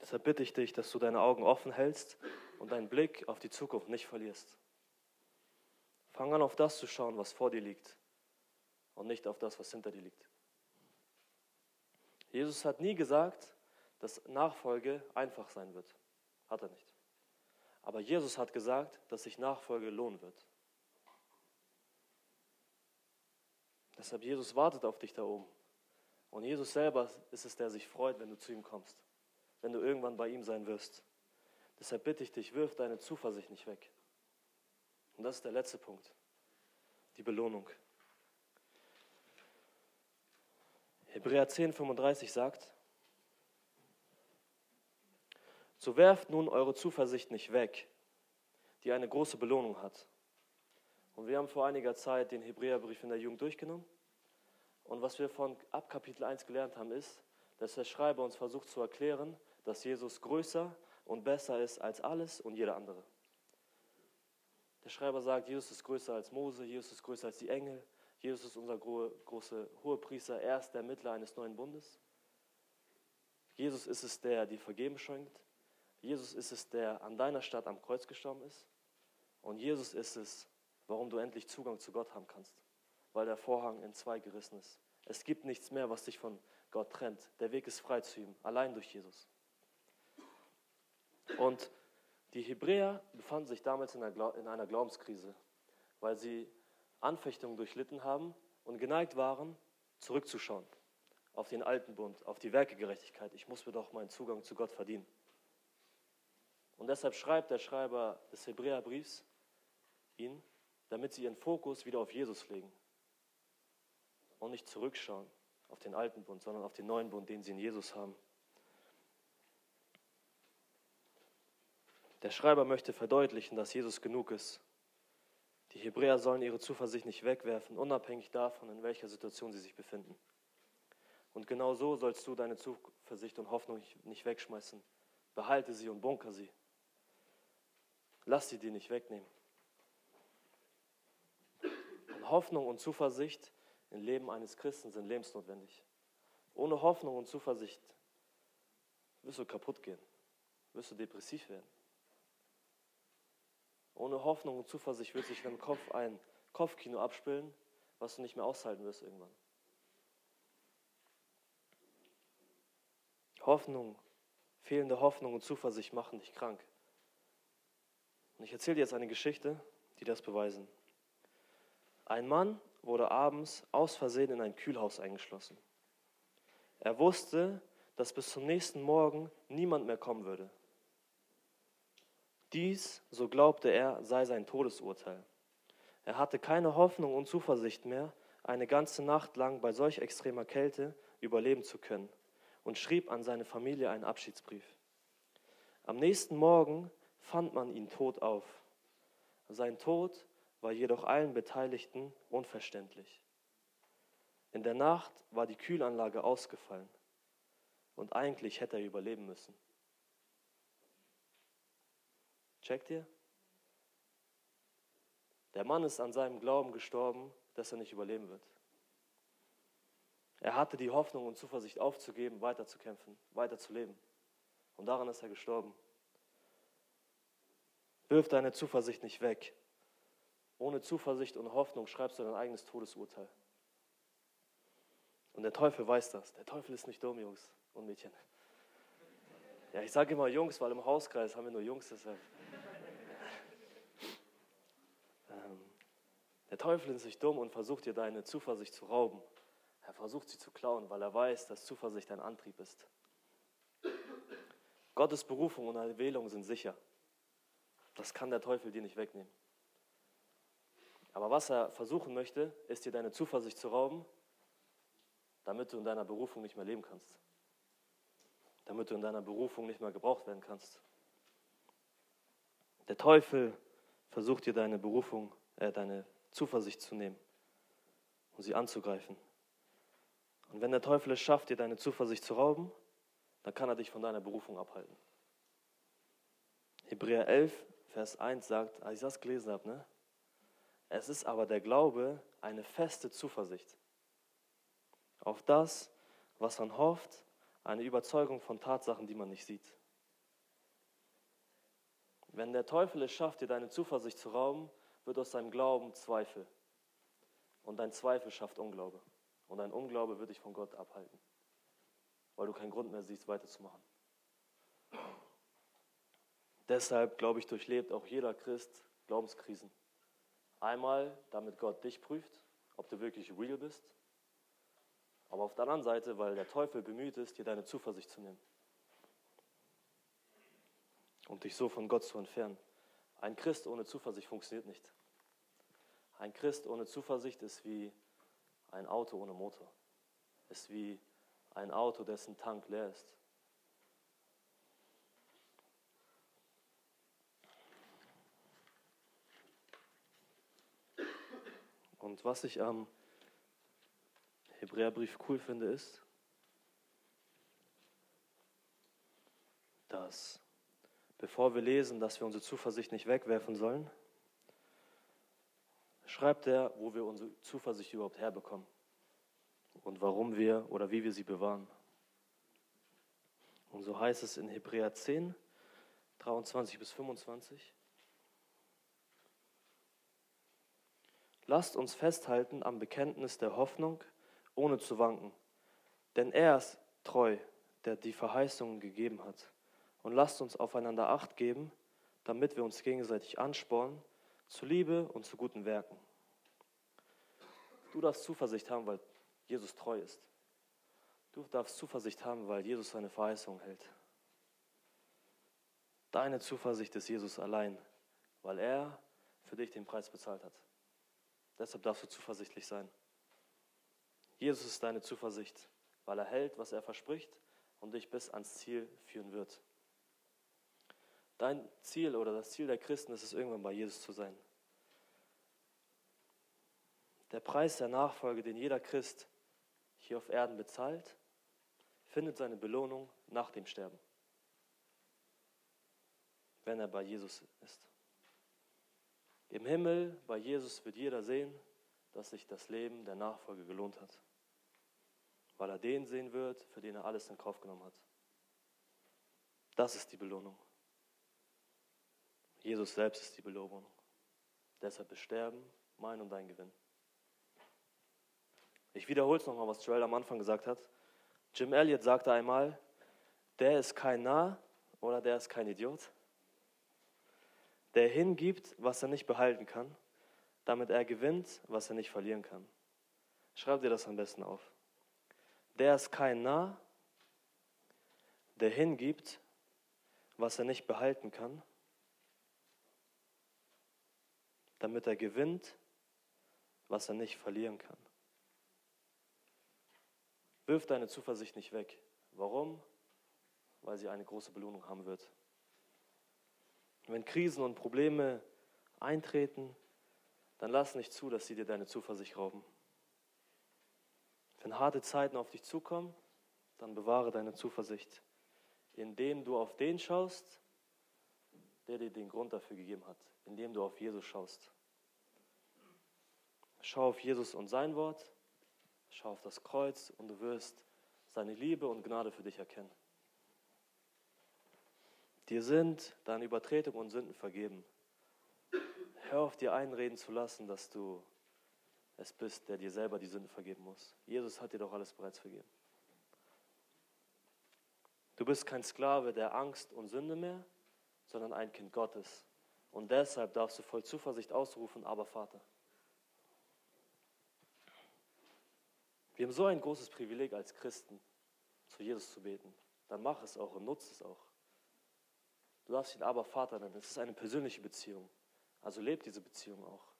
Deshalb bitte ich dich, dass du deine Augen offen hältst und deinen Blick auf die Zukunft nicht verlierst. Fang an, auf das zu schauen, was vor dir liegt und nicht auf das, was hinter dir liegt. Jesus hat nie gesagt, dass Nachfolge einfach sein wird. Hat er nicht. Aber Jesus hat gesagt, dass sich Nachfolge lohnen wird. Deshalb, Jesus wartet auf dich da oben. Und Jesus selber ist es, der sich freut, wenn du zu ihm kommst, wenn du irgendwann bei ihm sein wirst. Deshalb bitte ich dich, wirf deine Zuversicht nicht weg. Und das ist der letzte Punkt, die Belohnung. Hebräer 10, 35 sagt, so werft nun eure Zuversicht nicht weg, die eine große Belohnung hat. Und wir haben vor einiger Zeit den Hebräerbrief in der Jugend durchgenommen. Und was wir von ab Kapitel 1 gelernt haben, ist, dass der Schreiber uns versucht zu erklären, dass Jesus größer und besser ist als alles und jeder andere. Der Schreiber sagt, Jesus ist größer als Mose, Jesus ist größer als die Engel, Jesus ist unser großer Hohepriester, er ist der Mittler eines neuen Bundes. Jesus ist es, der dir Vergeben schenkt. Jesus ist es, der an deiner Stadt am Kreuz gestorben ist. Und Jesus ist es, warum du endlich Zugang zu Gott haben kannst, weil der Vorhang in zwei gerissen ist. Es gibt nichts mehr, was dich von Gott trennt. Der Weg ist frei zu ihm, allein durch Jesus. Und die Hebräer befanden sich damals in einer Glaubenskrise, weil sie Anfechtungen durchlitten haben und geneigt waren, zurückzuschauen auf den alten Bund, auf die Werkegerechtigkeit. Ich muss mir doch meinen Zugang zu Gott verdienen. Und deshalb schreibt der Schreiber des Hebräerbriefs ihnen, damit sie ihren Fokus wieder auf Jesus legen und nicht zurückschauen auf den alten Bund, sondern auf den neuen Bund, den sie in Jesus haben. Der Schreiber möchte verdeutlichen, dass Jesus genug ist. Die Hebräer sollen ihre Zuversicht nicht wegwerfen, unabhängig davon, in welcher Situation sie sich befinden. Und genau so sollst du deine Zuversicht und Hoffnung nicht wegschmeißen. Behalte sie und bunker sie. Lass sie dir nicht wegnehmen. Und Hoffnung und Zuversicht im Leben eines Christen sind lebensnotwendig. Ohne Hoffnung und Zuversicht wirst du kaputt gehen, wirst du depressiv werden. Ohne Hoffnung und Zuversicht wird sich in deinem Kopf ein Kopfkino abspielen, was du nicht mehr aushalten wirst irgendwann. Hoffnung, fehlende Hoffnung und Zuversicht machen dich krank. Und ich erzähle dir jetzt eine Geschichte, die das beweisen. Ein Mann wurde abends aus Versehen in ein Kühlhaus eingeschlossen. Er wusste, dass bis zum nächsten Morgen niemand mehr kommen würde. Dies, so glaubte er, sei sein Todesurteil. Er hatte keine Hoffnung und Zuversicht mehr, eine ganze Nacht lang bei solch extremer Kälte überleben zu können und schrieb an seine Familie einen Abschiedsbrief. Am nächsten Morgen fand man ihn tot auf. Sein Tod war jedoch allen Beteiligten unverständlich. In der Nacht war die Kühlanlage ausgefallen und eigentlich hätte er überleben müssen. Checkt ihr? Der Mann ist an seinem Glauben gestorben, dass er nicht überleben wird. Er hatte die Hoffnung und Zuversicht aufzugeben, weiterzukämpfen, weiterzuleben. Und daran ist er gestorben. Wirf deine Zuversicht nicht weg. Ohne Zuversicht und Hoffnung schreibst du dein eigenes Todesurteil. Und der Teufel weiß das. Der Teufel ist nicht dumm, Jungs und Mädchen. Ja, ich sage immer Jungs, weil im Hauskreis haben wir nur Jungs, deshalb. Der Teufel ist nicht dumm und versucht dir deine Zuversicht zu rauben. Er versucht sie zu klauen, weil er weiß, dass Zuversicht dein Antrieb ist. Gottes Berufung und Erwählung sind sicher. Das kann der Teufel dir nicht wegnehmen. Aber was er versuchen möchte, ist dir deine Zuversicht zu rauben, damit du in deiner Berufung nicht mehr leben kannst. Damit du in deiner Berufung nicht mehr gebraucht werden kannst. Der Teufel versucht dir deine Berufung, äh, deine Zuversicht zu nehmen und sie anzugreifen. Und wenn der Teufel es schafft, dir deine Zuversicht zu rauben, dann kann er dich von deiner Berufung abhalten. Hebräer 11, Vers 1 sagt, als ich das gelesen habe, ne? es ist aber der Glaube eine feste Zuversicht auf das, was man hofft, eine Überzeugung von Tatsachen, die man nicht sieht. Wenn der Teufel es schafft, dir deine Zuversicht zu rauben, wird aus deinem Glauben Zweifel. Und dein Zweifel schafft Unglaube. Und dein Unglaube wird dich von Gott abhalten, weil du keinen Grund mehr siehst, weiterzumachen. Deshalb, glaube ich, durchlebt auch jeder Christ Glaubenskrisen. Einmal, damit Gott dich prüft ob du wirklich real bist. Aber auf der anderen Seite, weil der Teufel bemüht ist, dir deine Zuversicht zu nehmen und dich so von Gott zu entfernen. Ein Christ ohne Zuversicht funktioniert nicht. Ein Christ ohne Zuversicht ist wie ein Auto ohne Motor. Ist wie ein Auto, dessen Tank leer ist. Und was ich am Hebräerbrief cool finde, ist, dass bevor wir lesen, dass wir unsere Zuversicht nicht wegwerfen sollen, schreibt er, wo wir unsere Zuversicht überhaupt herbekommen und warum wir oder wie wir sie bewahren. Und so heißt es in Hebräer 10, 23 bis 25. Lasst uns festhalten am Bekenntnis der Hoffnung, ohne zu wanken. Denn er ist treu, der die Verheißungen gegeben hat. Und lasst uns aufeinander Acht geben, damit wir uns gegenseitig anspornen zu Liebe und zu guten Werken. Du darfst Zuversicht haben, weil Jesus treu ist. Du darfst Zuversicht haben, weil Jesus seine Verheißung hält. Deine Zuversicht ist Jesus allein, weil er für dich den Preis bezahlt hat. Deshalb darfst du zuversichtlich sein. Jesus ist deine Zuversicht, weil er hält, was er verspricht und dich bis ans Ziel führen wird. Dein Ziel oder das Ziel der Christen ist es, irgendwann bei Jesus zu sein. Der Preis der Nachfolge, den jeder Christ hier auf Erden bezahlt, findet seine Belohnung nach dem Sterben, wenn er bei Jesus ist. Im Himmel, bei Jesus, wird jeder sehen, dass sich das Leben der Nachfolge gelohnt hat, weil er den sehen wird, für den er alles in Kauf genommen hat. Das ist die Belohnung. Jesus selbst ist die Belohnung. Deshalb ist Sterben mein und dein Gewinn. Ich wiederhole es nochmal, was Joel am Anfang gesagt hat. Jim Elliott sagte einmal, der ist kein Narr oder der ist kein Idiot, der hingibt, was er nicht behalten kann, damit er gewinnt, was er nicht verlieren kann. Schreib dir das am besten auf. Der ist kein Narr, der hingibt, was er nicht behalten kann, damit er gewinnt, was er nicht verlieren kann. Wirf deine Zuversicht nicht weg. Warum? Weil sie eine große Belohnung haben wird. Wenn Krisen und Probleme eintreten, dann lass nicht zu, dass sie dir deine Zuversicht rauben. Wenn harte Zeiten auf dich zukommen, dann bewahre deine Zuversicht, indem du auf den schaust, der dir den Grund dafür gegeben hat, indem du auf Jesus schaust. Schau auf Jesus und sein Wort, schau auf das Kreuz und du wirst seine Liebe und Gnade für dich erkennen. Dir sind deine Übertretungen und Sünden vergeben. Hör auf dir einreden zu lassen, dass du es bist, der dir selber die Sünden vergeben muss. Jesus hat dir doch alles bereits vergeben. Du bist kein Sklave der Angst und Sünde mehr, sondern ein Kind Gottes. Und deshalb darfst du voll Zuversicht ausrufen, aber Vater. Wir haben so ein großes Privileg als Christen, zu Jesus zu beten. Dann mach es auch und nutze es auch. Du darfst ihn aber Vater nennen. Es ist eine persönliche Beziehung. Also lebt diese Beziehung auch.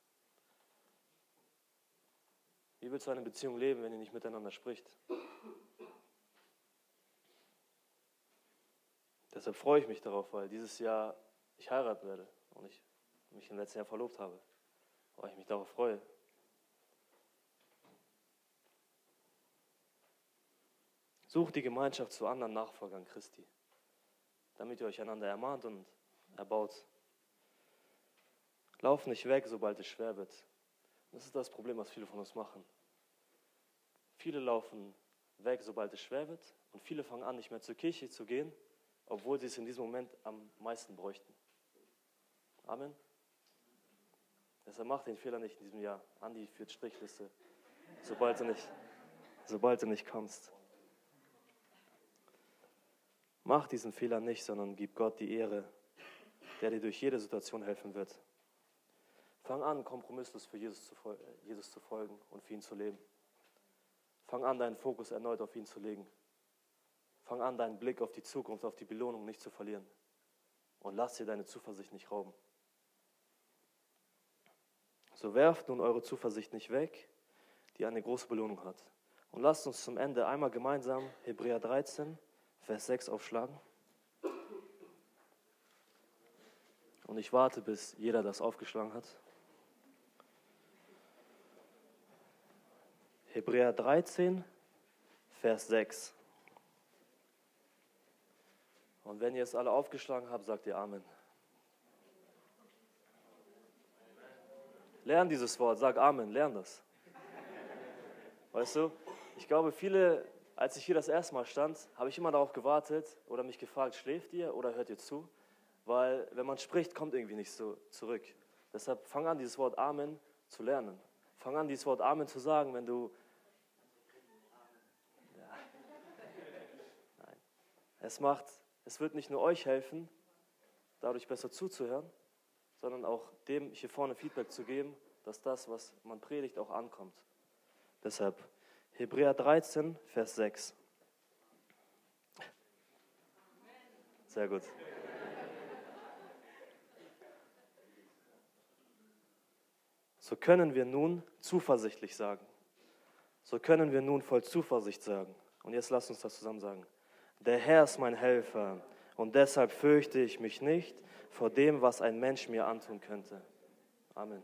Wie willst du eine Beziehung leben, wenn ihr nicht miteinander spricht? Deshalb freue ich mich darauf, weil dieses Jahr ich heiraten werde und ich mich im letzten Jahr verlobt habe. Weil ich mich darauf freue. Sucht die Gemeinschaft zu anderen Nachfolgern Christi, damit ihr euch einander ermahnt und erbaut. Lauf nicht weg, sobald es schwer wird. Das ist das Problem, was viele von uns machen. Viele laufen weg, sobald es schwer wird, und viele fangen an, nicht mehr zur Kirche zu gehen, obwohl sie es in diesem Moment am meisten bräuchten. Amen. Deshalb mach den Fehler nicht in diesem Jahr. Andi führt Strichliste, sobald du nicht, sobald du nicht kommst. Mach diesen Fehler nicht, sondern gib Gott die Ehre, der dir durch jede Situation helfen wird. Fang an, kompromisslos für Jesus zu, Jesus zu folgen und für ihn zu leben. Fang an, deinen Fokus erneut auf ihn zu legen. Fang an, deinen Blick auf die Zukunft, auf die Belohnung nicht zu verlieren. Und lass dir deine Zuversicht nicht rauben. So werft nun eure Zuversicht nicht weg, die eine große Belohnung hat. Und lasst uns zum Ende einmal gemeinsam Hebräer 13, Vers 6 aufschlagen. Und ich warte, bis jeder das aufgeschlagen hat. Hebräer 13, Vers 6. Und wenn ihr es alle aufgeschlagen habt, sagt ihr Amen. Lern dieses Wort, sag Amen, lern das. Weißt du, ich glaube, viele, als ich hier das erste Mal stand, habe ich immer darauf gewartet oder mich gefragt, schläft ihr oder hört ihr zu? Weil wenn man spricht, kommt irgendwie nicht so zurück. Deshalb fang an, dieses Wort Amen zu lernen. Fang an, dieses Wort Amen zu sagen, wenn du. Ja. Nein. Es macht, es wird nicht nur euch helfen, dadurch besser zuzuhören, sondern auch dem hier vorne Feedback zu geben, dass das, was man predigt, auch ankommt. Deshalb Hebräer 13, Vers 6. Sehr gut. So können wir nun zuversichtlich sagen. So können wir nun voll Zuversicht sagen. Und jetzt lasst uns das zusammen sagen. Der Herr ist mein Helfer und deshalb fürchte ich mich nicht vor dem, was ein Mensch mir antun könnte. Amen.